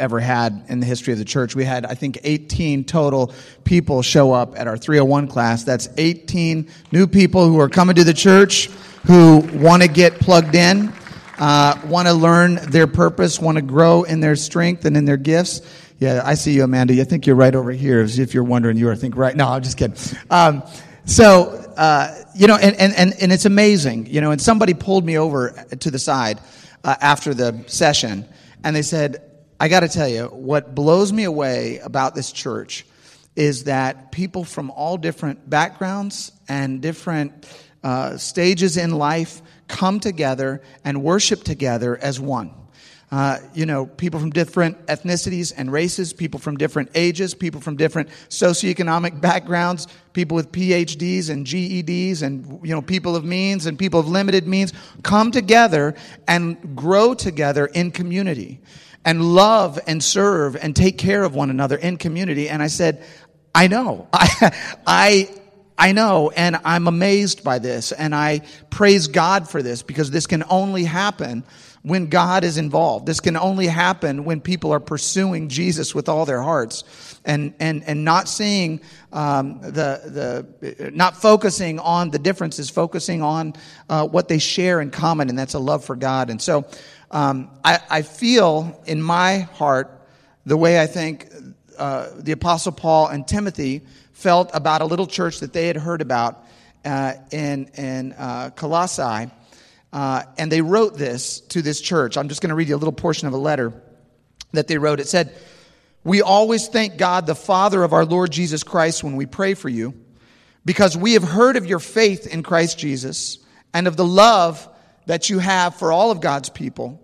ever had in the history of the church. We had, I think, 18 total people show up at our 301 class. That's 18 new people who are coming to the church who want to get plugged in, uh, want to learn their purpose, want to grow in their strength and in their gifts. Yeah, I see you, Amanda. I think you're right over here. If you're wondering, you are. I think right. No, I'm just kidding. Um, so, uh, you know, and, and, and, and it's amazing, you know, and somebody pulled me over to the side uh, after the session and they said, I got to tell you, what blows me away about this church is that people from all different backgrounds and different uh, stages in life come together and worship together as one. Uh, you know, people from different ethnicities and races, people from different ages, people from different socioeconomic backgrounds, people with PhDs and GEDs, and, you know, people of means and people of limited means come together and grow together in community and love and serve and take care of one another in community. And I said, I know. I, I, I know, and I'm amazed by this, and I praise God for this because this can only happen when God is involved. This can only happen when people are pursuing Jesus with all their hearts and, and, and not seeing um, the, the, not focusing on the differences, focusing on uh, what they share in common, and that's a love for God. And so um, I, I feel in my heart the way I think uh, the Apostle Paul and Timothy felt about a little church that they had heard about uh, in, in uh, Colossae uh, and they wrote this to this church. I'm just going to read you a little portion of a letter that they wrote. It said, We always thank God, the Father of our Lord Jesus Christ, when we pray for you, because we have heard of your faith in Christ Jesus and of the love that you have for all of God's people,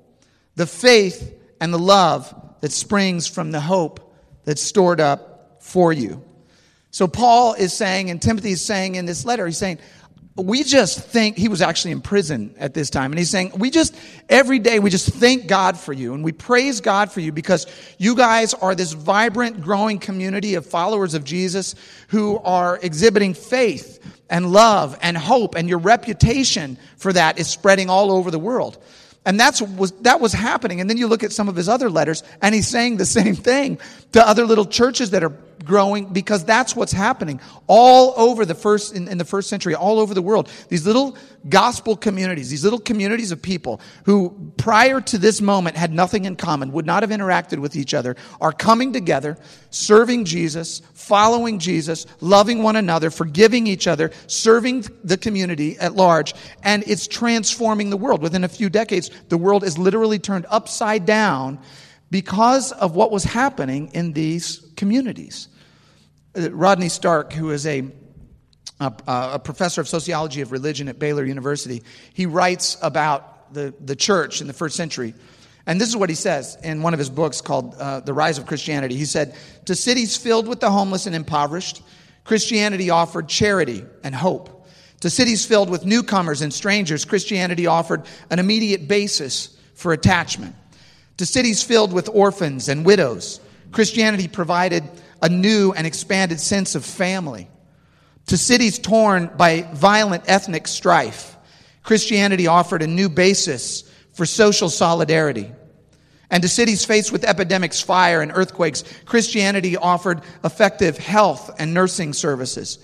the faith and the love that springs from the hope that's stored up for you. So Paul is saying, and Timothy is saying in this letter, he's saying, we just think he was actually in prison at this time and he's saying we just every day we just thank god for you and we praise god for you because you guys are this vibrant growing community of followers of jesus who are exhibiting faith and love and hope and your reputation for that is spreading all over the world and that's was that was happening. And then you look at some of his other letters and he's saying the same thing. To other little churches that are growing because that's what's happening all over the first in, in, the first century all over the world. These little gospel communities these little communities of people who prior to this moment had nothing in common would not have interacted with each other are coming together serving jesus following jesus loving one another forgiving each other serving the community at large and it's transforming the world. Within a few decades the world is literally turned upside down because of what was happening in these communities. Uh, Rodney Stark, who is a, a, a, professor of sociology of religion at Baylor University, he writes about the, the church in the first century. And this is what he says in one of his books called uh, The Rise of Christianity. He said, To cities filled with the homeless and impoverished, Christianity offered charity and hope. To cities filled with newcomers and strangers, Christianity offered an immediate basis for attachment. To cities filled with orphans and widows, Christianity provided a new and expanded sense of family. To cities torn by violent ethnic strife, Christianity offered a new basis for social solidarity. And to cities faced with epidemics, fire, and earthquakes, Christianity offered effective health and nursing services.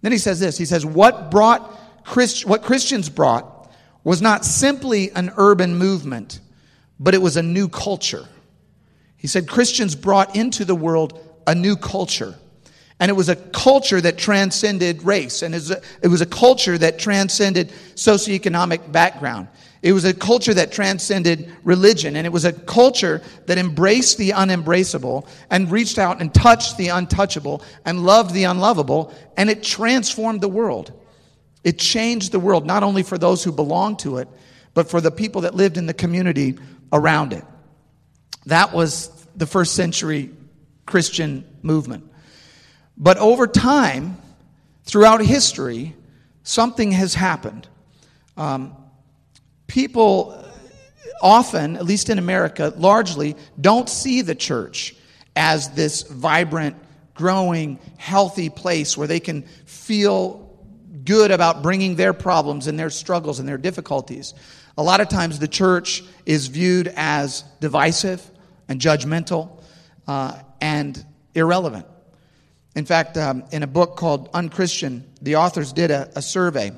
Then he says this He says, What, brought Christ, what Christians brought was not simply an urban movement but it was a new culture. He said Christians brought into the world a new culture. And it was a culture that transcended race, and it was a culture that transcended socioeconomic background. It was a culture that transcended religion, and it was a culture that embraced the unembraceable and reached out and touched the untouchable and loved the unlovable, and it transformed the world. It changed the world, not only for those who belonged to it, but for the people that lived in the community around it. That was the first century Christian movement. But over time, throughout history, something has happened. Um, people often, at least in America, largely don't see the church as this vibrant, growing, healthy place where they can feel good about bringing their problems and their struggles and their difficulties. A lot of times the church is viewed as divisive and judgmental. uh, and irrelevant. In fact, um, in a book called Unchristian, the authors did a, a survey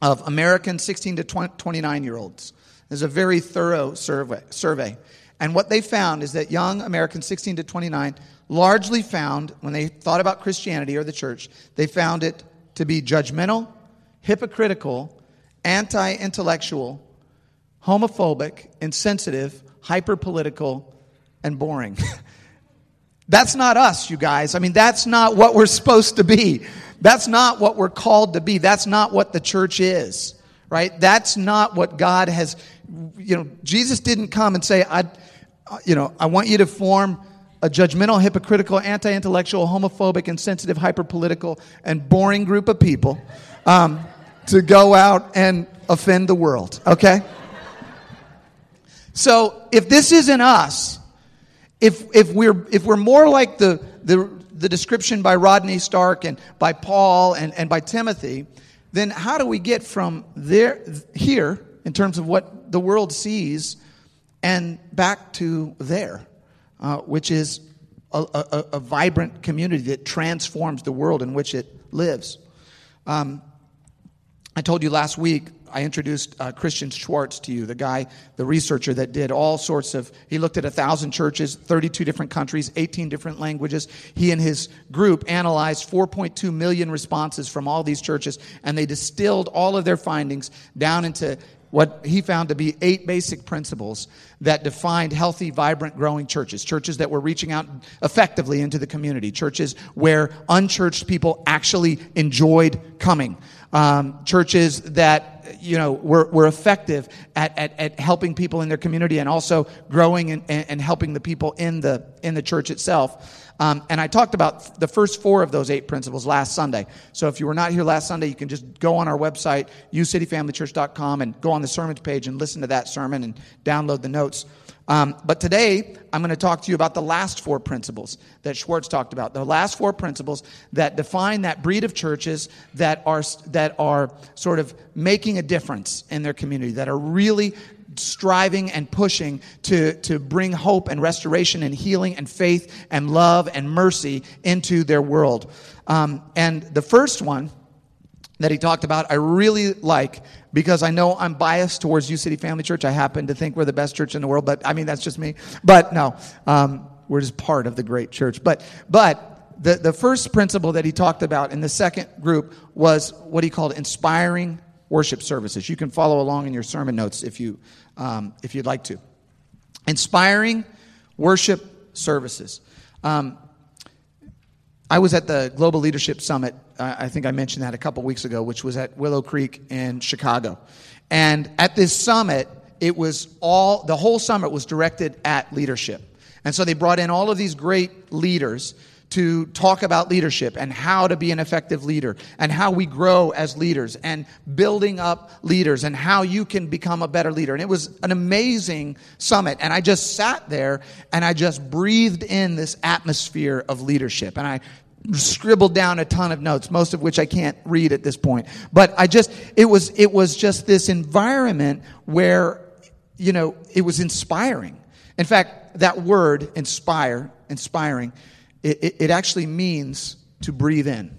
of American 16 to 29 year olds. It's a very thorough survey, survey. And what they found is that young Americans 16 to 29 largely found, when they thought about Christianity or the church, they found it to be judgmental, hypocritical, anti intellectual, homophobic, insensitive, hyper political, and boring. that's not us, you guys. I mean, that's not what we're supposed to be. That's not what we're called to be. That's not what the church is, right? That's not what God has, you know, Jesus didn't come and say, I, you know, I want you to form a judgmental, hypocritical, anti intellectual, homophobic, insensitive, hyper political, and boring group of people um, to go out and offend the world, okay? So if this isn't us, if, if, we're, if we're more like the, the, the description by Rodney Stark and by Paul and, and by Timothy, then how do we get from there here in terms of what the world sees and back to there? uh, which is a, a, a, vibrant community that transforms the world in which it lives. Um, I told you last week, I introduced uh, Christian Schwarz to you, the guy, the researcher that did all sorts of, he looked at a thousand churches, 32 different countries, 18 different languages. He and his group analyzed 4.2 million responses from all these churches, and they distilled all of their findings down into what he found to be eight basic principles that defined healthy, vibrant, growing churches. Churches that were reaching out effectively into the community. Churches where unchurched people actually enjoyed coming. Um, churches that, you know, were, were effective at, at, at, helping people in their community and also growing and, and helping the people in the, in the church itself. Um, and I talked about the first four of those eight principles last Sunday. So if you were not here last Sunday, you can just go on our website, ucityfamilychurch.com, and go on the sermons page and listen to that sermon and download the notes. Um, but today, I'm going to talk to you about the last four principles that Schwarz talked about. The last four principles that define that breed of churches that are, that are sort of making a difference in their community, that are really striving and pushing to, to bring hope and restoration and healing and faith and love and mercy into their world. Um, and the first one that he talked about, I really like because I know I'm biased towards U City Family Church. I happen to think we're the best church in the world, but I mean, that's just me. But no, um, we're just part of the great church. But, but, the, the first principle that he talked about in the second group was what he called inspiring worship services. You can follow along in your sermon notes if you um, if you'd like to. Inspiring worship services. Um, I was at the Global Leadership Summit. Uh, I think I mentioned that a couple weeks ago, which was at Willow Creek in Chicago. And at this summit, it was all, the whole summit was directed at leadership. And so they brought in all of these great leaders to talk about leadership and how to be an effective leader and how we grow as leaders and building up leaders and how you can become a better leader. And it was an amazing summit. And I just sat there and I just breathed in this atmosphere of leadership. And I scribbled down a ton of notes, most of which I can't read at this point. But I just, it was, it was just this environment where, you know, it was inspiring. In fact, that word, inspire, inspiring, it, it, actually means to breathe in.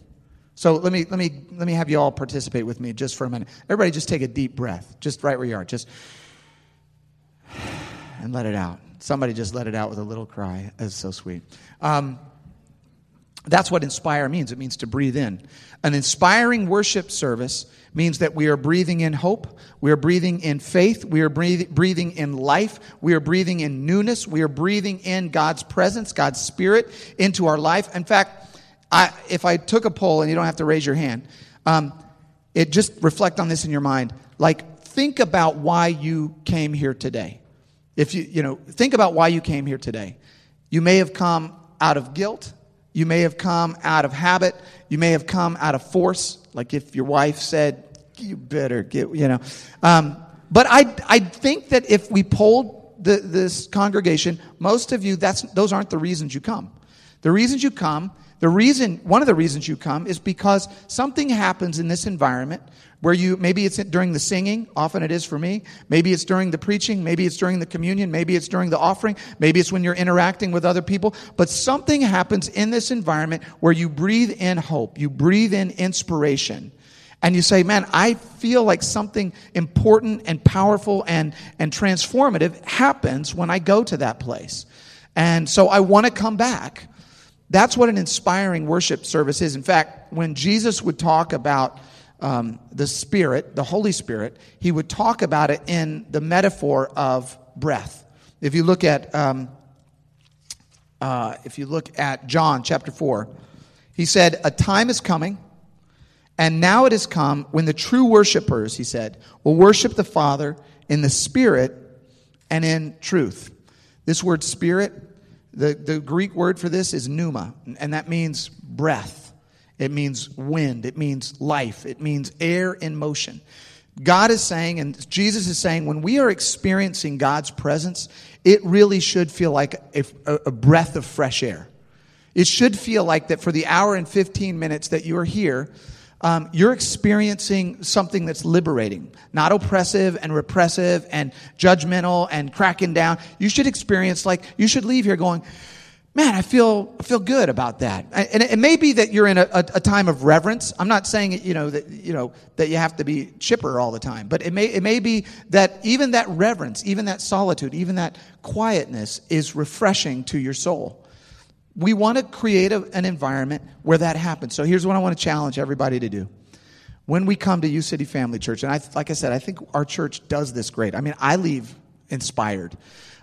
So let me, let, me, let me have you all participate with me just for a minute. Everybody just take a deep breath, just right where you are. Just and let it out. Somebody just let it out with a little cry. That's so sweet. Um, that's what inspire means. It means to breathe in. An inspiring worship service means that we are breathing in hope, we are breathing in faith, we are breathing in life, we are breathing in newness, we are breathing in God's presence, God's Spirit into our life. In fact, I, if I took a poll, and you don't have to raise your hand, um, it just reflect on this in your mind. Like, think about why you came here today. If you, you know, think about why you came here today. You may have come out of guilt. You may have come out of habit. You may have come out of force. Like if your wife said, you better get, you know. Um, but I, I think that if we polled the, this congregation, most of you, that's, those aren't the reasons you come. The reasons you come, the reason, one of the reasons you come is because something happens in this environment where you, maybe it's during the singing, often it is for me. Maybe it's during the preaching. Maybe it's during the communion. Maybe it's during the offering. Maybe it's when you're interacting with other people. But something happens in this environment where you breathe in hope. You breathe in inspiration. And you say, man, I feel like something important and powerful and, and transformative happens when I go to that place. And so I want to come back. That's what an inspiring worship service is. In fact, when Jesus would talk about um, the Spirit, the Holy Spirit, he would talk about it in the metaphor of breath. If you look at um, uh, if you look at John chapter four, he said, "A time is coming, and now it has come when the true worshipers," he said, "will worship the Father in the Spirit and in truth." This word "spirit," the, the Greek word for this is pneuma, and that means breath. It means wind. It means life. It means air in motion. God is saying, and Jesus is saying, when we are experiencing God's presence, it really should feel like a, a, breath of fresh air. It should feel like that for the hour and 15 minutes that you are here, um, you're experiencing something that's liberating, not oppressive and repressive and judgmental and cracking down. You should experience like, you should leave here going, man, I feel, I feel good about that. And it may be that you're in a, a, time of reverence. I'm not saying, you know, that, you know, that you have to be chipper all the time, but it may, it may be that even that reverence, even that solitude, even that quietness is refreshing to your soul. We want to create a, an environment where that happens. So here's what I want to challenge everybody to do. When we come to U City Family Church, and I, like I said, I think our church does this great. I mean, I leave inspired.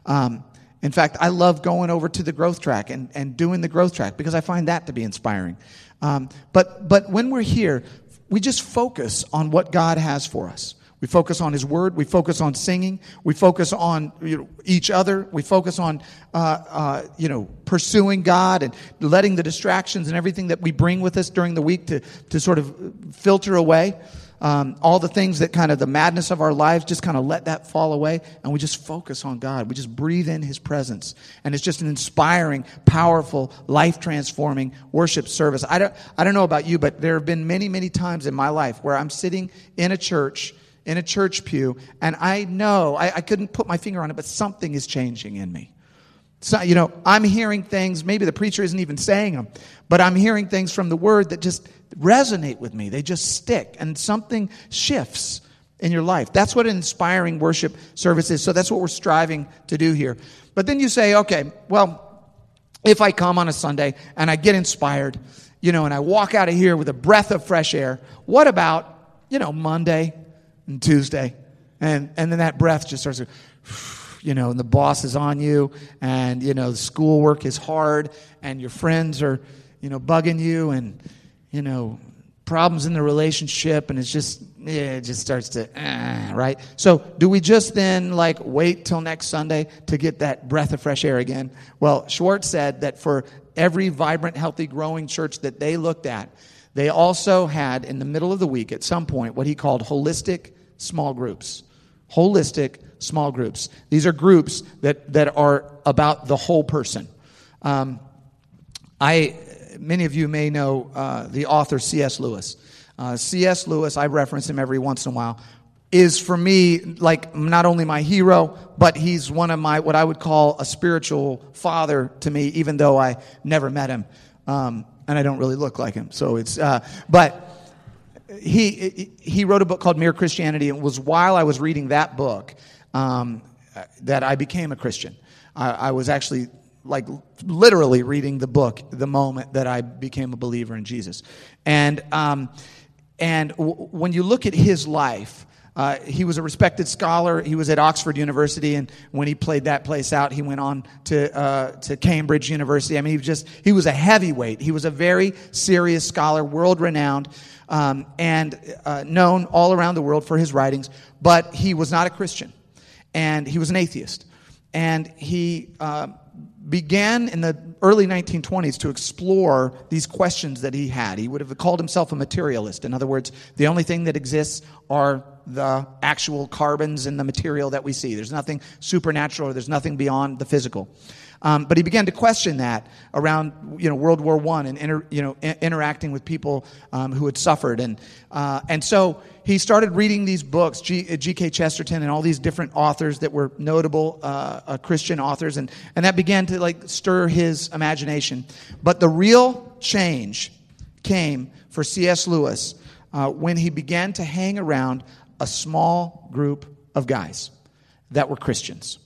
Um, in fact, I love going over to the growth track and, and doing the growth track because I find that to be inspiring. Um, but, but when we're here, we just focus on what God has for us. We focus on His Word. We focus on singing. We focus on you know, each other. We focus on, uh, uh, you know, pursuing God and letting the distractions and everything that we bring with us during the week to, to sort of filter away um, all the things that kind of the madness of our lives, just kind of let that fall away and we just focus on God. We just breathe in His presence. And it's just an inspiring, powerful, life transforming worship service. I don't, I don't know about you, but there have been many, many times in my life where I'm sitting in a church, in a church pew, and I know, I, I couldn't put my finger on it, but something is changing in me. So, you know, I'm hearing things, maybe the preacher isn't even saying them, but I'm hearing things from the word that just resonate with me. They just stick, and something shifts in your life. That's what an inspiring worship service is. So that's what we're striving to do here. But then you say, okay, well, if I come on a Sunday and I get inspired, you know, and I walk out of here with a breath of fresh air, what about, you know, Monday and Tuesday? And, and then that breath just starts to, you know, and the boss is on you, and, you know, the schoolwork is hard, and your friends are, you know, bugging you, and, you know, problems in the relationship, and it's just, yeah, it just starts to, uh, right? So, do we just then, like, wait till next Sunday to get that breath of fresh air again? Well, Schwarz said that for every vibrant, healthy, growing church that they looked at, they also had in the middle of the week at some point what he called holistic small groups. Holistic small groups. These are groups that, that are about the whole person. Um, I, many of you may know uh, the author C.S. Lewis. Uh, C.S. Lewis, I reference him every once in a while, is for me like not only my hero, but he's one of my, what I would call a spiritual father to me, even though I never met him. Um, and I don't really look like him. So it's, uh, but he, he wrote a book called Mere Christianity. And it was while I was reading that book um, that I became a Christian. I, I was actually like literally reading the book the moment that I became a believer in Jesus. And, um, and w- when you look at his life, uh, he was a respected scholar. He was at Oxford University, and when he played that place out, he went on to uh, to Cambridge University. I mean, he was just he was a heavyweight. He was a very serious scholar, world renowned, um, and uh, known all around the world for his writings. But he was not a Christian and he was an atheist. And he uh, began in the early 1920s to explore these questions that he had. He would have called himself a materialist. In other words, the only thing that exists are the actual carbons in the material that we see. There's nothing supernatural or there's nothing beyond the physical. Um, but he began to question that around you know World War One and inter, you know I- interacting with people um, who had suffered and uh, and so he started reading these books G, G.K. Chesterton and all these different authors that were notable uh, uh, Christian authors and and that began to like stir his imagination. But the real change came for C.S. Lewis uh, when he began to hang around a small group of guys that were Christians.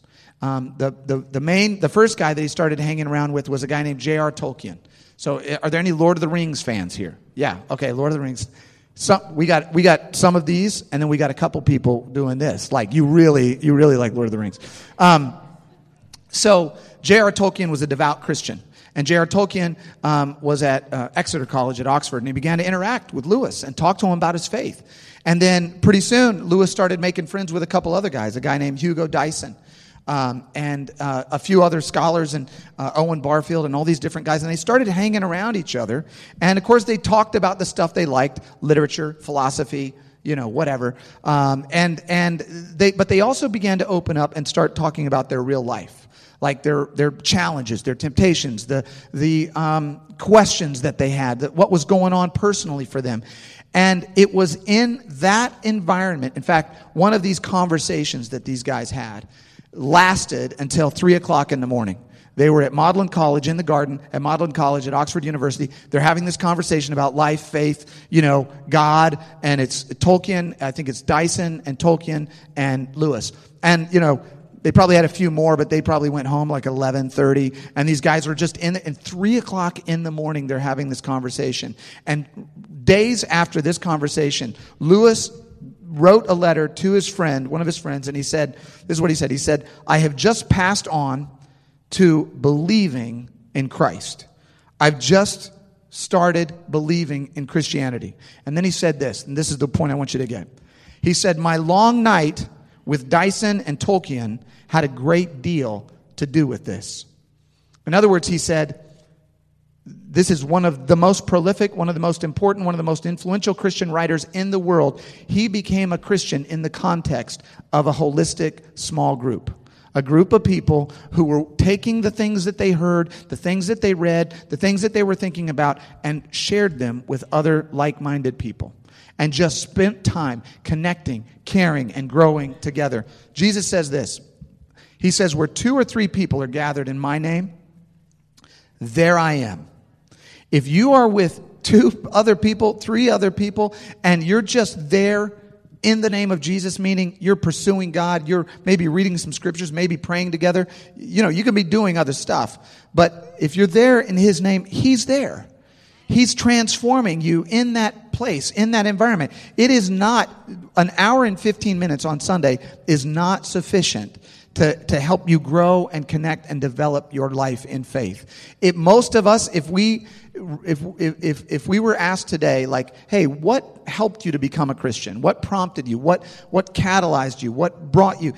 Um, the, the, the main, the first guy that he started hanging around with was a guy named J.R. Tolkien. So, uh, are there any Lord of the Rings fans here? Yeah, okay, Lord of the Rings. Some, we got we got some of these, and then we got a couple people doing this. Like you really you really like Lord of the Rings. Um, so J.R. Tolkien was a devout Christian, and J.R. Tolkien um, was at uh, Exeter College at Oxford, and he began to interact with Lewis and talk to him about his faith. And then pretty soon, Lewis started making friends with a couple other guys, a guy named Hugo Dyson um, and uh, a few other scholars and uh, Owen Barfield and all these different guys, and they started hanging around each other. And of course, they talked about the stuff they liked: literature, philosophy, you know, whatever. Um, and and they, but they also began to open up and start talking about their real life, like their their challenges, their temptations, the the um, questions that they had, that what was going on personally for them. And it was in that environment, in fact, one of these conversations that these guys had lasted until 3 o'clock in the morning. They were at Magdalen College in the garden, at Magdalen College at Oxford University. They're having this conversation about life, faith, you know, God, and it's Tolkien, I think it's Dyson and Tolkien and Lewis. And, you know, they probably had a few more, but they probably went home like 11:30. And these guys were just in, and three o'clock in the morning. They're having this conversation. And days after this conversation, Lewis wrote a letter to his friend, one of his friends, and he said, This is what he said. He said, I have just passed on to believing in Christ. I've just started believing in Christianity. And then he said this, and this is the point I want you to get. He said, My long night with Dyson and Tolkien had a great deal to do with this. In other words, he said, this is one of the most prolific, one of the most important, one of the most influential Christian writers in the world. He became a Christian in the context of a holistic small group. A group of people who were taking the things that they heard, the things that they read, the things that they were thinking about, and shared them with other like minded people. And just spent time connecting, caring, and growing together. Jesus says this He says, Where two or three people are gathered in my name, there I am. If you are with two other people, three other people, and you're just there in the name of Jesus, meaning you're pursuing God, you're maybe reading some scriptures, maybe praying together, you know, you can be doing other stuff. But if you're there in His name, He's there. He's transforming you in that place, in that environment. It is not, an hour and 15 minutes on Sunday is not sufficient to, to help you grow and connect and develop your life in faith. It, most of us, if we, if, if, if we were asked today, like, hey, what helped you to become a Christian? What prompted you? What, what catalyzed you? What brought you?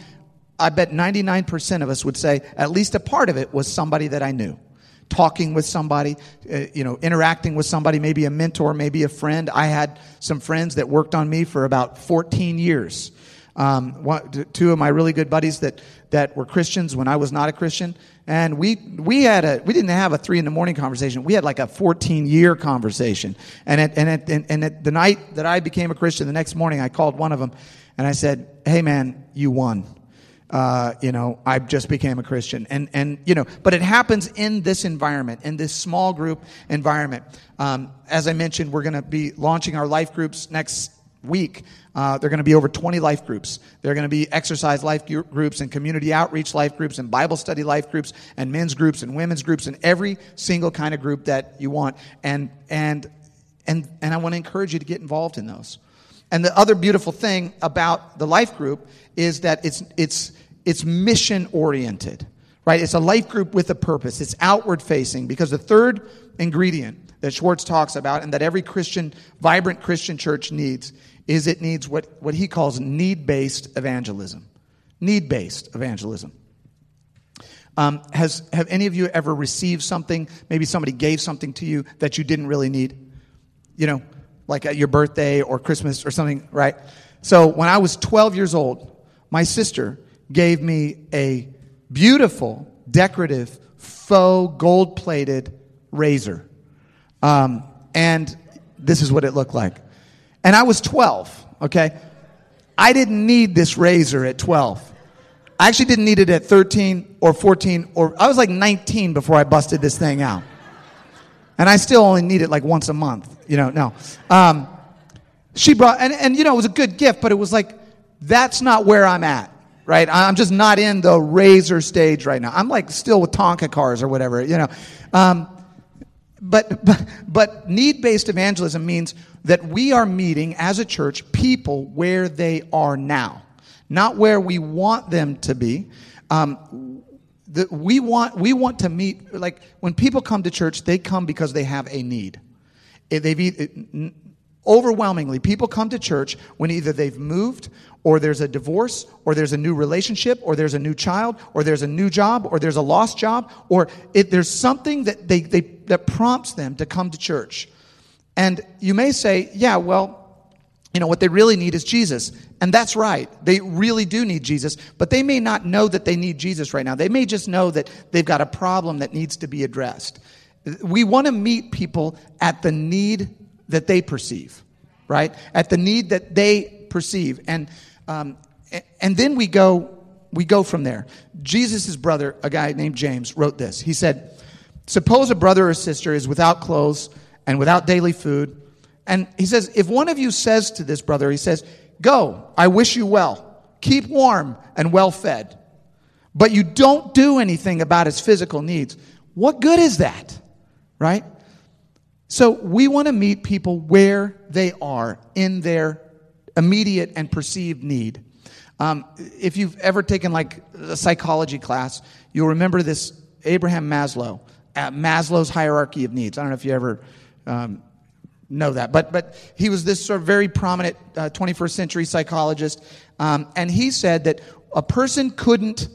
I bet 99% of us would say at least a part of it was somebody that I knew. Talking with somebody, uh, you know, interacting with somebody, maybe a mentor, maybe a friend. I had some friends that worked on me for about 14 years. Um, one, two of my really good buddies that, that were Christians when I was not a Christian. And we, we had a, we didn't have a three in the morning conversation. We had like a 14 year conversation. And at, and at, and, and at the night that I became a Christian, the next morning I called one of them and I said, Hey man, you won. Uh, you know, I just became a Christian. And, and, you know, but it happens in this environment, in this small group environment. Um, as I mentioned, we're going to be launching our life groups next week. Uh, there are going to be over 20 life groups. There are going to be exercise life groups and community outreach life groups and Bible study life groups and men's groups and women's groups and every single kind of group that you want. And, and, and, and I want to encourage you to get involved in those. And the other beautiful thing about the life group is that it's, it's, it's mission oriented, right? It's a life group with a purpose. It's outward facing because the third ingredient that Schwarz talks about and that every Christian, vibrant Christian church needs is it needs what, what he calls need based evangelism. Need based evangelism. Um, has have any of you ever received something? Maybe somebody gave something to you that you didn't really need. You know, like at your birthday or Christmas or something, right? So when I was 12 years old, my sister gave me a beautiful, decorative faux gold plated razor. Um, and this is what it looked like. And I was 12, okay? I didn't need this razor at 12. I actually didn't need it at 13 or 14 or I was like 19 before I busted this thing out. And I still only need it like once a month, you know, no. Um, she brought, and, and you know, it was a good gift, but it was like, that's not where I'm at, right? I'm just not in the razor stage right now. I'm like still with Tonka cars or whatever, you know. Um, but, but, but need based evangelism means that we are meeting as a church people where they are now, not where we want them to be. Um, we, want, we want to meet, like when people come to church, they come because they have a need. They've, overwhelmingly, people come to church when either they've moved or there's a divorce, or there's a new relationship, or there's a new child, or there's a new job, or there's a lost job, or it, there's something that, they, they, that prompts them to come to church. And you may say, yeah, well, you know, what they really need is Jesus. And that's right. They really do need Jesus, but they may not know that they need Jesus right now. They may just know that they've got a problem that needs to be addressed. We want to meet people at the need that they perceive, right? At the need that they perceive. And um, and then we go, we go from there. Jesus' brother, a guy named James, wrote this. He said, Suppose a brother or sister is without clothes and without daily food. And he says, If one of you says to this brother, he says, Go, I wish you well, keep warm and well fed, but you don't do anything about his physical needs, what good is that? Right? So we want to meet people where they are in their immediate and perceived need. Um, if you've ever taken like a psychology class, you'll remember this Abraham Maslow, Maslow's hierarchy of needs. I don't know if you ever um, know that, but but he was this sort of very prominent uh, 21st century psychologist, um, and he said that a person couldn't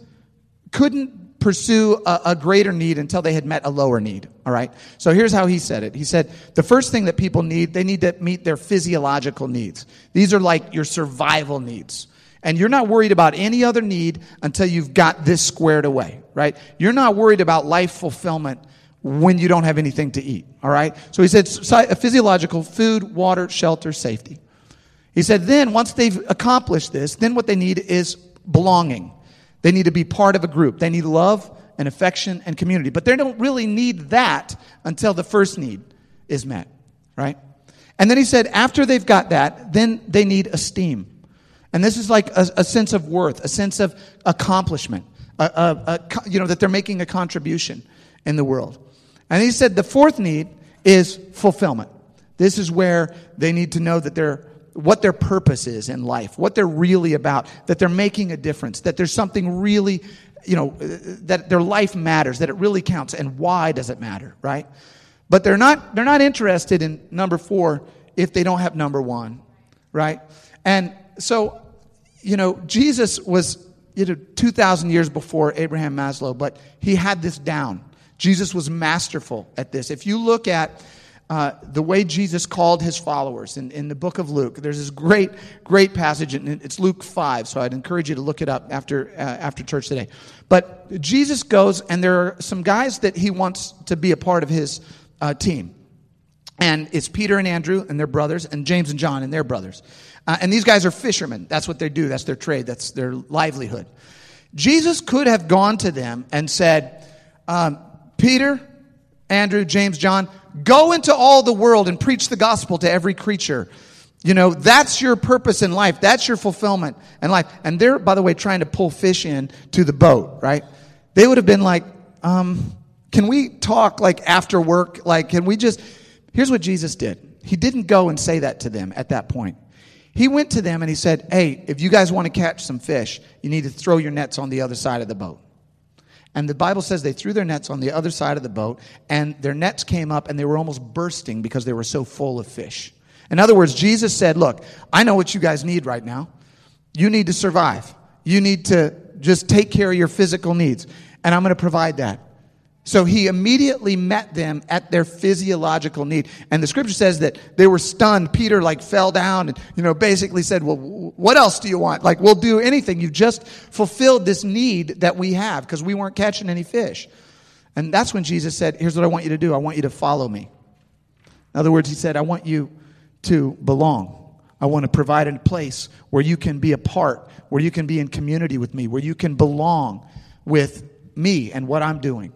couldn't pursue a, a, greater need until they had met a lower need. All right. So here's how he said it. He said, the first thing that people need, they need to meet their physiological needs. These are like your survival needs. And you're not worried about any other need until you've got this squared away, right? You're not worried about life fulfillment when you don't have anything to eat. All right. So he said, physiological food, water, shelter, safety. He said, then once they've accomplished this, then what they need is belonging. They need to be part of a group. They need love and affection and community. But they don't really need that until the first need is met, right? And then he said, after they've got that, then they need esteem. And this is like a, a sense of worth, a sense of accomplishment, a, a, you know, that they're making a contribution in the world. And he said the fourth need is fulfillment. This is where they need to know that they're what their purpose is in life, what they're really about, that they're making a difference, that there's something really, you know, that their life matters, that it really counts, and why does it matter, right? But they're not, they're not interested in number four if they don't have number one, right? And so, you know, Jesus was, you know, 2,000 years before Abraham Maslow, but he had this down. Jesus was masterful at this. If you look at uh, the way Jesus called his followers in, in the book of Luke. There's this great, great passage, and it's Luke 5, so I'd encourage you to look it up after, uh, after church today. But Jesus goes, and there are some guys that he wants to be a part of his uh, team. And it's Peter and Andrew and their brothers, and James and John and their brothers. Uh, and these guys are fishermen. That's what they do, that's their trade, that's their livelihood. Jesus could have gone to them and said, um, Peter, Andrew, James, John, go into all the world and preach the gospel to every creature. You know, that's your purpose in life. That's your fulfillment in life. And they're, by the way, trying to pull fish in to the boat, right? They would have been like, um, can we talk like after work? Like, can we just, here's what Jesus did. He didn't go and say that to them at that point. He went to them and he said, Hey, if you guys want to catch some fish, you need to throw your nets on the other side of the boat. And the Bible says they threw their nets on the other side of the boat, and their nets came up and they were almost bursting because they were so full of fish. In other words, Jesus said, Look, I know what you guys need right now. You need to survive. You need to just take care of your physical needs, and I'm going to provide that. So he immediately met them at their physiological need. And the scripture says that they were stunned. Peter like fell down and, you know, basically said, well, what else do you want? Like, we'll do anything. You've just fulfilled this need that we have because we weren't catching any fish. And that's when Jesus said, Here's what I want you to do I want you to follow me. In other words, he said, I want you to belong. I want to provide a place where you can be a part, where you can be in community with me, where you can belong with me and what I'm doing.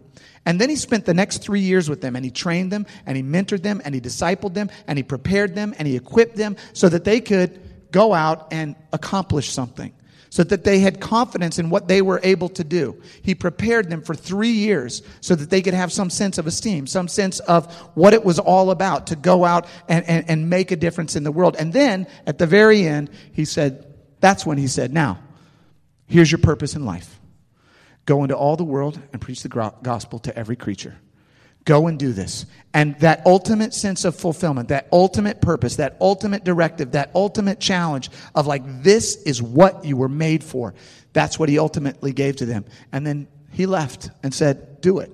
And then he spent the next three years with them and he trained them and he mentored them and he discipled them and he prepared them and he equipped them so that they could go out and accomplish something so that they had confidence in what they were able to do. He prepared them for three years so that they could have some sense of esteem, some sense of what it was all about to go out and, and, and make a difference in the world. And then at the very end, he said, that's when he said, now, here's your purpose in life. Go into all the world and preach the gospel to every creature. Go and do this. And that ultimate sense of fulfillment, that ultimate purpose, that ultimate directive, that ultimate challenge of like, this is what you were made for. That's what he ultimately gave to them. And then he left and said, do it.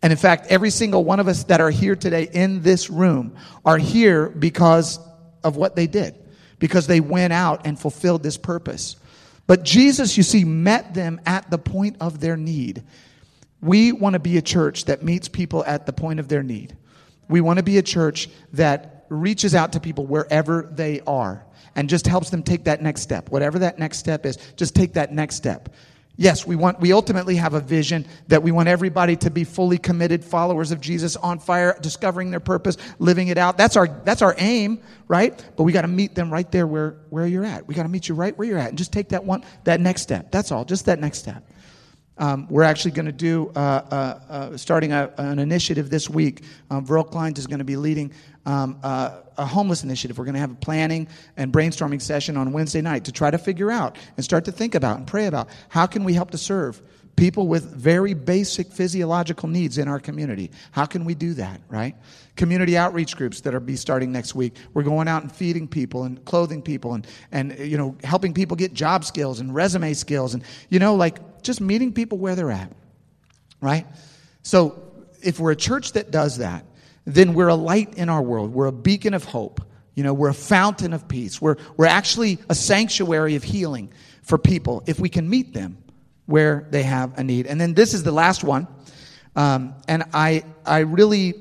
And in fact, every single one of us that are here today in this room are here because of what they did, because they went out and fulfilled this purpose. But Jesus, you see, met them at the point of their need. We want to be a church that meets people at the point of their need. We want to be a church that reaches out to people wherever they are and just helps them take that next step. Whatever that next step is, just take that next step. Yes, we want we ultimately have a vision that we want everybody to be fully committed followers of Jesus on fire, discovering their purpose, living it out. That's our that's our aim, right? But we got to meet them right there where where you're at. We got to meet you right where you're at and just take that one that next step. That's all, just that next step. Um, we're actually going to do, uh, uh, uh, starting a, an initiative this week. Um, Verl Klein is going to be leading um, uh, a homeless initiative. We're going to have a planning and brainstorming session on Wednesday night to try to figure out and start to think about and pray about how can we help to serve people with very basic physiological needs in our community. How can we do that, right? Community outreach groups that are be starting next week. We're going out and feeding people and clothing people and, and you know, helping people get job skills and resume skills and, you know, like just meeting people where they're at, right? So if we're a church that does that, then we're a light in our world. We're a beacon of hope. You know, we're a fountain of peace. We're, we're actually a sanctuary of healing for people if we can meet them where they have a need. And then this is the last one. Um, and I, I really,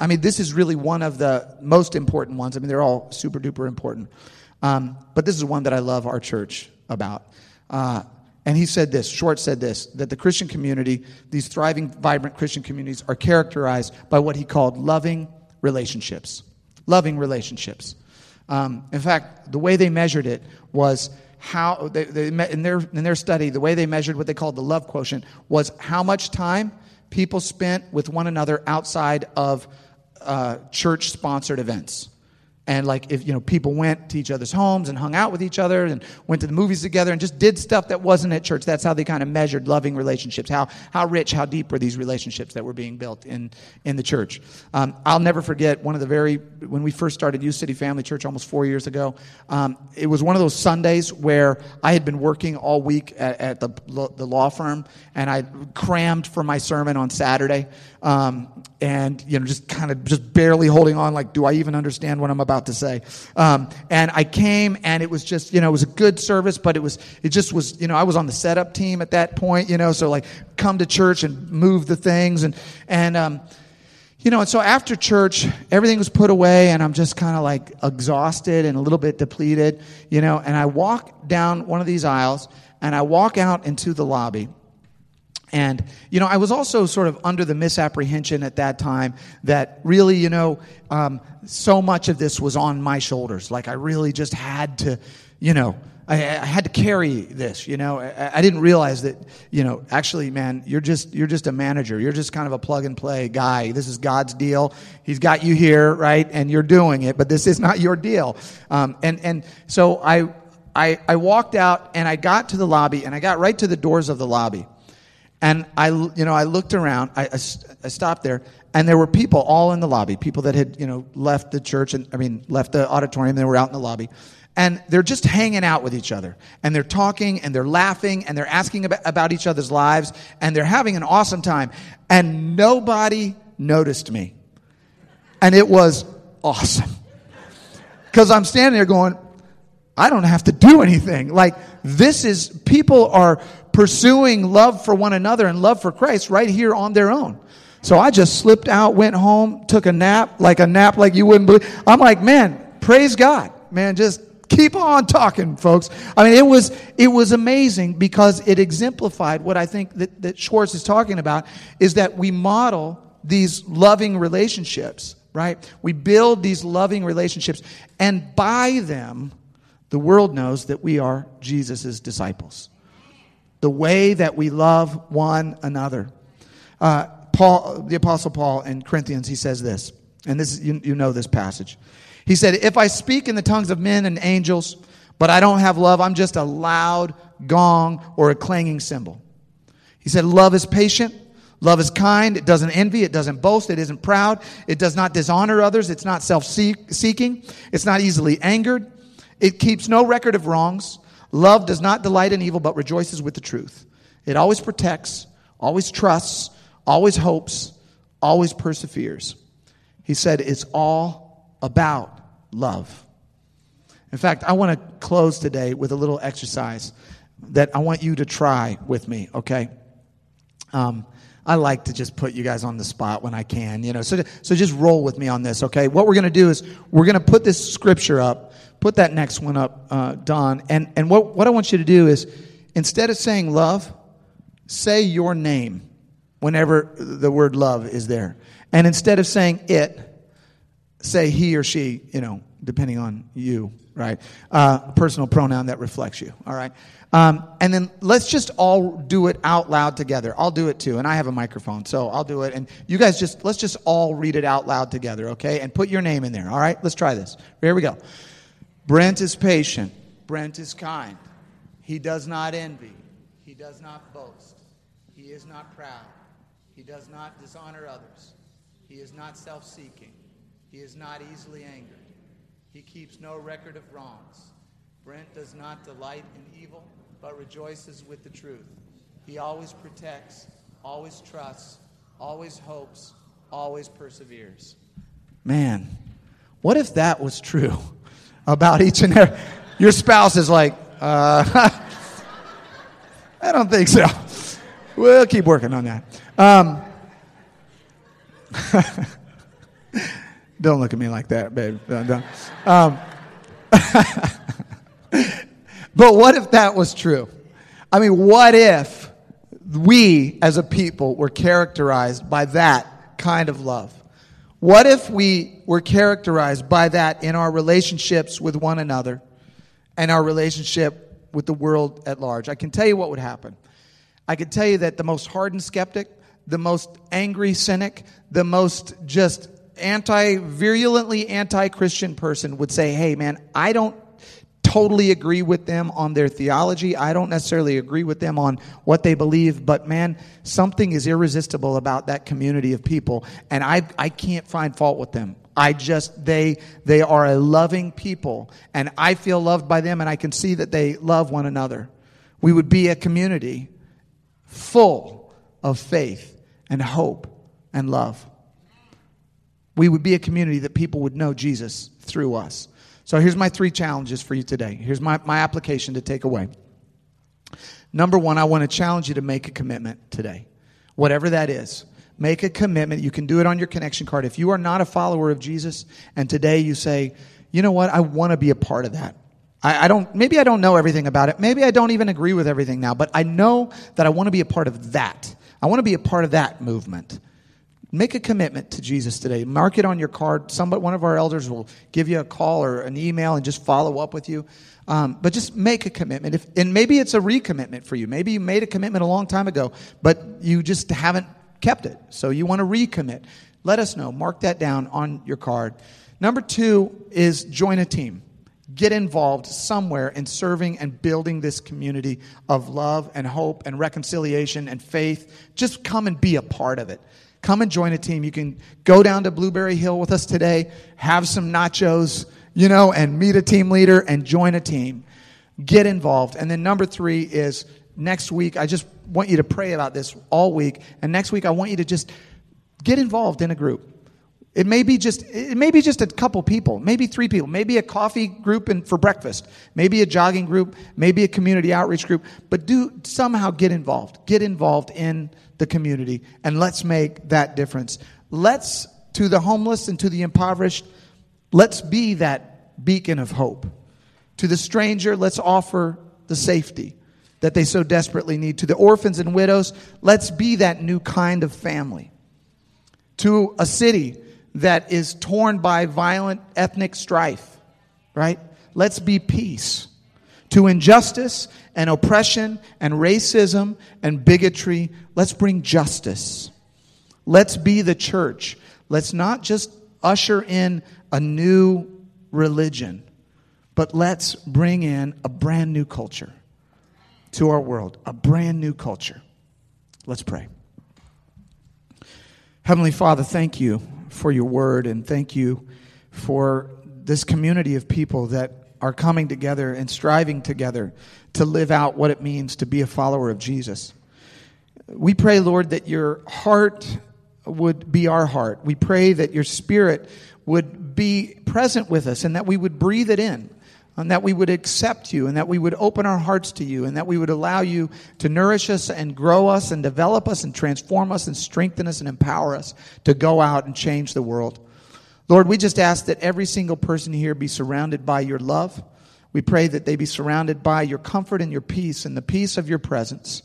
I mean, this is really one of the most important ones. I mean, they're all super duper important. Um, but this is one that I love our church about. Uh, and he said this, Schwarz said this, that the Christian community, these thriving, vibrant Christian communities, are characterized by what he called loving relationships. Loving relationships. Um, in fact, the way they measured it was how, they, they, in, their, in their study, the way they measured what they called the love quotient was how much time people spent with one another outside of uh, church sponsored events and like if you know people went to each other's homes and hung out with each other and went to the movies together and just did stuff that wasn't at church that's how they kind of measured loving relationships. How how rich how deep were these relationships that were being built in in the church? Um, i'll never forget one of the very when we first started U City family church almost four years ago um, it was one of those sundays where i had been working all week at, at the, the law firm and i crammed for my sermon on saturday um, and you know just kind of just barely holding on like do i even understand what i'm about to say? Um, and i came and it was just you know it was a good service but it was it just was you know i was on the setup team at that point you know so like come to church and move the things and and um, you know and so after church everything was put away and i'm just kind of like exhausted and a little bit depleted you know and i walk down one of these aisles and i walk out into the lobby and, you know, I was also sort of under the misapprehension at that time that really, you know, um, so much of this was on my shoulders. Like I really just had to, you know, I, I had to carry this, you know. I, I, didn't realize that, you know, actually, man, you're just, you're just a manager. You're just kind of a plug and play guy. This is God's deal. He's got you here, right? And you're doing it, but this is not your deal. Um, and, and so I, I, I walked out and I got to the lobby and I got right to the doors of the lobby. And I, you know, I looked around, I, I, I, stopped there, and there were people all in the lobby, people that had, you know, left the church and, I mean, left the auditorium, they were out in the lobby. And they're just hanging out with each other. And they're talking and they're laughing and they're asking about, about each other's lives and they're having an awesome time. And nobody noticed me. And it was awesome. Because I'm standing there going, I don't have to do anything. Like, this is, people are pursuing love for one another and love for Christ right here on their own. So I just slipped out, went home, took a nap, like a nap like you wouldn't believe. I'm like, man, praise God. Man, just keep on talking, folks. I mean, it was, it was amazing because it exemplified what I think that, that Schwarz is talking about is that we model these loving relationships, right? We build these loving relationships, and by them, the world knows that we are Jesus' disciples. The way that we love one another. Uh, Paul, the Apostle Paul in Corinthians, he says this, and this you, you know this passage. He said, If I speak in the tongues of men and angels, but I don't have love, I'm just a loud gong or a clanging cymbal. He said, Love is patient. Love is kind. It doesn't envy. It doesn't boast. It isn't proud. It does not dishonor others. It's not self seeking. It's not easily angered. It keeps no record of wrongs. Love does not delight in evil, but rejoices with the truth. It always protects, always trusts, always hopes, always perseveres. He said, It's all about love. In fact, I want to close today with a little exercise that I want you to try with me, okay? Um, I like to just put you guys on the spot when I can, you know. So, so just roll with me on this, okay? What we're going to do is we're going to put this scripture up. Put that next one up, uh, Don. And, and what, what I want you to do is instead of saying love, say your name whenever the word love is there. And instead of saying it, say he or she, you know, depending on you, right? Uh, personal pronoun that reflects you, all right? Um, and then let's just all do it out loud together. I'll do it too, and I have a microphone, so I'll do it. And you guys just, let's just all read it out loud together, okay? And put your name in there, all right? Let's try this. Here we go. Brent is patient. Brent is kind. He does not envy. He does not boast. He is not proud. He does not dishonor others. He is not self seeking. He is not easily angered. He keeps no record of wrongs. Brent does not delight in evil, but rejoices with the truth. He always protects, always trusts, always hopes, always perseveres. Man, what if that was true about each and every? Your spouse is like, uh, I don't think so. We'll keep working on that. Um, don't look at me like that, babe. Um, but what if that was true? I mean, what if we as a people were characterized by that kind of love? What if we were characterized by that in our relationships with one another and our relationship with the world at large? I can tell you what would happen. I can tell you that the most hardened skeptic, the most angry cynic, the most just anti virulently anti Christian person would say, Hey, man, I don't totally agree with them on their theology. I don't necessarily agree with them on what they believe, but man, something is irresistible about that community of people, and I, I can't find fault with them. I just, they, they are a loving people, and I feel loved by them, and I can see that they love one another. We would be a community full of faith and hope and love. We would be a community that people would know Jesus through us. So here's my three challenges for you today. Here's my, my application to take away. Number one, I want to challenge you to make a commitment today, whatever that is. Make a commitment. You can do it on your connection card. If you are not a follower of Jesus and today you say, you know what, I want to be a part of that. I, I don't, maybe I don't know everything about it. Maybe I don't even agree with everything now, but I know that I want to be a part of that. I want to be a part of that movement. Make a commitment to Jesus today. Mark it on your card. Somebody, one of our elders will give you a call or an email and just follow up with you. Um, but just make a commitment. If, and maybe it's a recommitment for you. Maybe you made a commitment a long time ago, but you just haven't kept it. So you want to recommit. Let us know. Mark that down on your card. Number two is join a team. Get involved somewhere in serving and building this community of love and hope and reconciliation and faith. Just come and be a part of it. Come and join a team. You can go down to Blueberry Hill with us today, have some nachos, you know, and meet a team leader and join a team. Get involved. And then number three is next week, I just want you to pray about this all week. And next week, I want you to just get involved in a group. It may be just it may be just a couple people, maybe three people, maybe a coffee group and for breakfast, maybe a jogging group, maybe a community outreach group, but do somehow get involved. Get involved in the community and let's make that difference. Let's to the homeless and to the impoverished, let's be that beacon of hope. To the stranger, let's offer the safety that they so desperately need. To the orphans and widows, let's be that new kind of family. To a city that is torn by violent ethnic strife, right? Let's be peace. To injustice and oppression and racism and bigotry, let's bring justice. Let's be the church. Let's not just usher in a new religion, but let's bring in a brand new culture to our world, a brand new culture. Let's pray. Heavenly Father, thank you for your word and thank you for this community of people that are coming together and striving together to live out what it means to be a follower of Jesus. We pray, Lord, that your heart would be our heart. We pray that your spirit would be present with us and that we would breathe it in and that we would accept you and that we would open our hearts to you and that we would allow you to nourish us and grow us and develop us and transform us and strengthen us and empower us to go out and change the world. Lord, we just ask that every single person here be surrounded by your love. We pray that they be surrounded by your comfort and your peace and the peace of your presence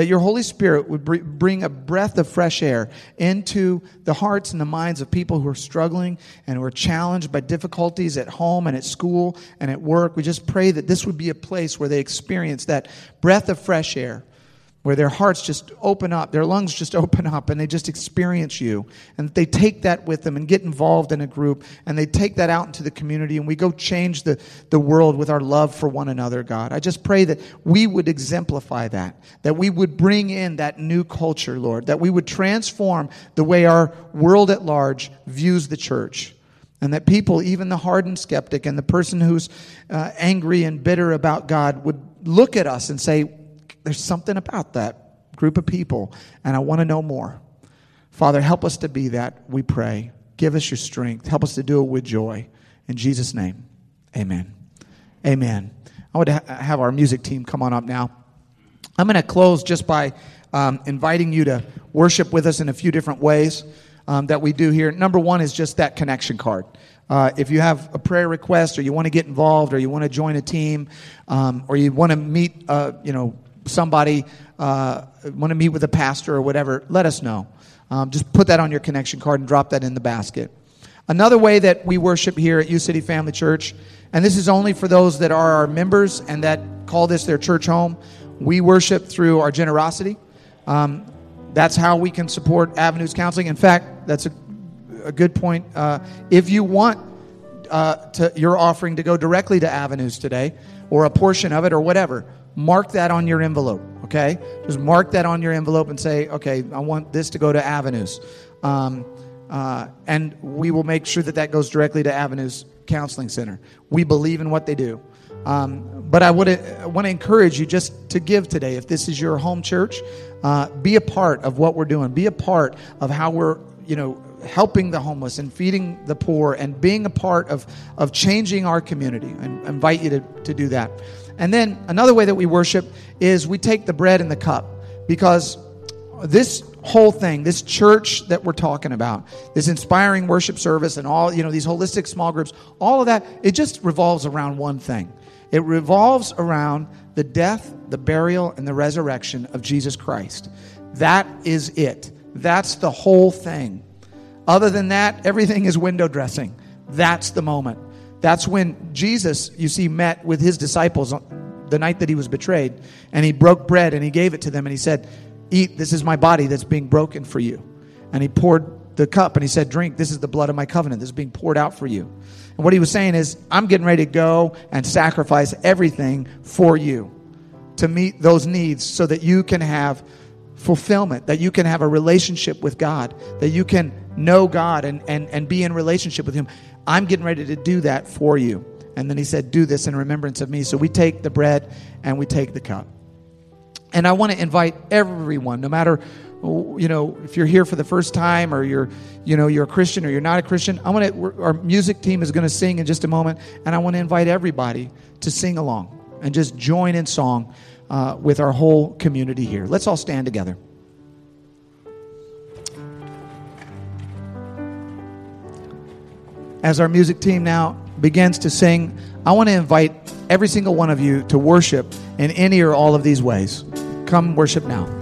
that your Holy Spirit would bring a breath of fresh air into the hearts and the minds of people who are struggling and who are challenged by difficulties at home and at school and at work. We just pray that this would be a place where they experience that breath of fresh air where their hearts just open up, their lungs just open up, and they just experience you. And they take that with them and get involved in a group, and they take that out into the community, and we go change the, the world with our love for one another, God. I just pray that we would exemplify that, that we would bring in that new culture, Lord, that we would transform the way our world at large views the church. And that people, even the hardened skeptic and the person who's uh, angry and bitter about God, would look at us and say, there's something about that group of people, and I want to know more. Father, help us to be that, we pray. Give us your strength. Help us to do it with joy. In Jesus' name, amen. Amen. I would ha- have our music team come on up now. I'm going to close just by um, inviting you to worship with us in a few different ways um, that we do here. Number one is just that connection card. Uh, if you have a prayer request, or you want to get involved, or you want to join a team, um, or you want to meet, uh, you know, somebody, uh, want to meet with a pastor or whatever, let us know. Um, just put that on your connection card and drop that in the basket. Another way that we worship here at U City Family Church, and this is only for those that are our members and that call this their church home, we worship through our generosity. Um, that's how we can support Avenues Counseling. In fact, that's a, a good point. Uh, if you want uh, to, your offering to go directly to Avenues today, or a portion of it, or whatever, mark that on your envelope, okay? Just mark that on your envelope and say, okay, I want this to go to Avenues. Um, uh, and we will make sure that that goes directly to Avenues Counseling Center. We believe in what they do. Um, but I would want to encourage you just to give today. If this is your home church, uh, be a part of what we're doing. Be a part of how we're, you know, helping the homeless and feeding the poor and being a part of, of changing our community. I invite you to, to do that. And then another way that we worship is we take the bread and the cup because this whole thing, this church that we're talking about, this inspiring worship service and all, you know, these holistic small groups, all of that, it just revolves around one thing. It revolves around the death, the burial, and the resurrection of Jesus Christ. That is it. That's the whole thing. Other than that, everything is window dressing. That's the moment. That's when Jesus, you see, met with his disciples the night that he was betrayed, and he broke bread and he gave it to them, and he said, Eat, this is my body that's being broken for you. And he poured the cup and he said, Drink, this is the blood of my covenant. This is being poured out for you. And what he was saying is, I'm getting ready to go and sacrifice everything for you to meet those needs so that you can have fulfillment, that you can have a relationship with God, that you can know God and, and, and be in relationship with Him. I'm getting ready to do that for you. And then he said, Do this in remembrance of me. So we take the bread and we take the cup. And I want to invite everyone, no matter you know, if you're here for the first time or you're, you know, you're a Christian or you're not a Christian, I want to, our music team is going to sing in just a moment, and I want to invite everybody to sing along and just join in song uh, with our whole community here. Let's all stand together. As our music team now begins to sing, I want to invite every single one of you to worship in any or all of these ways. Come worship now.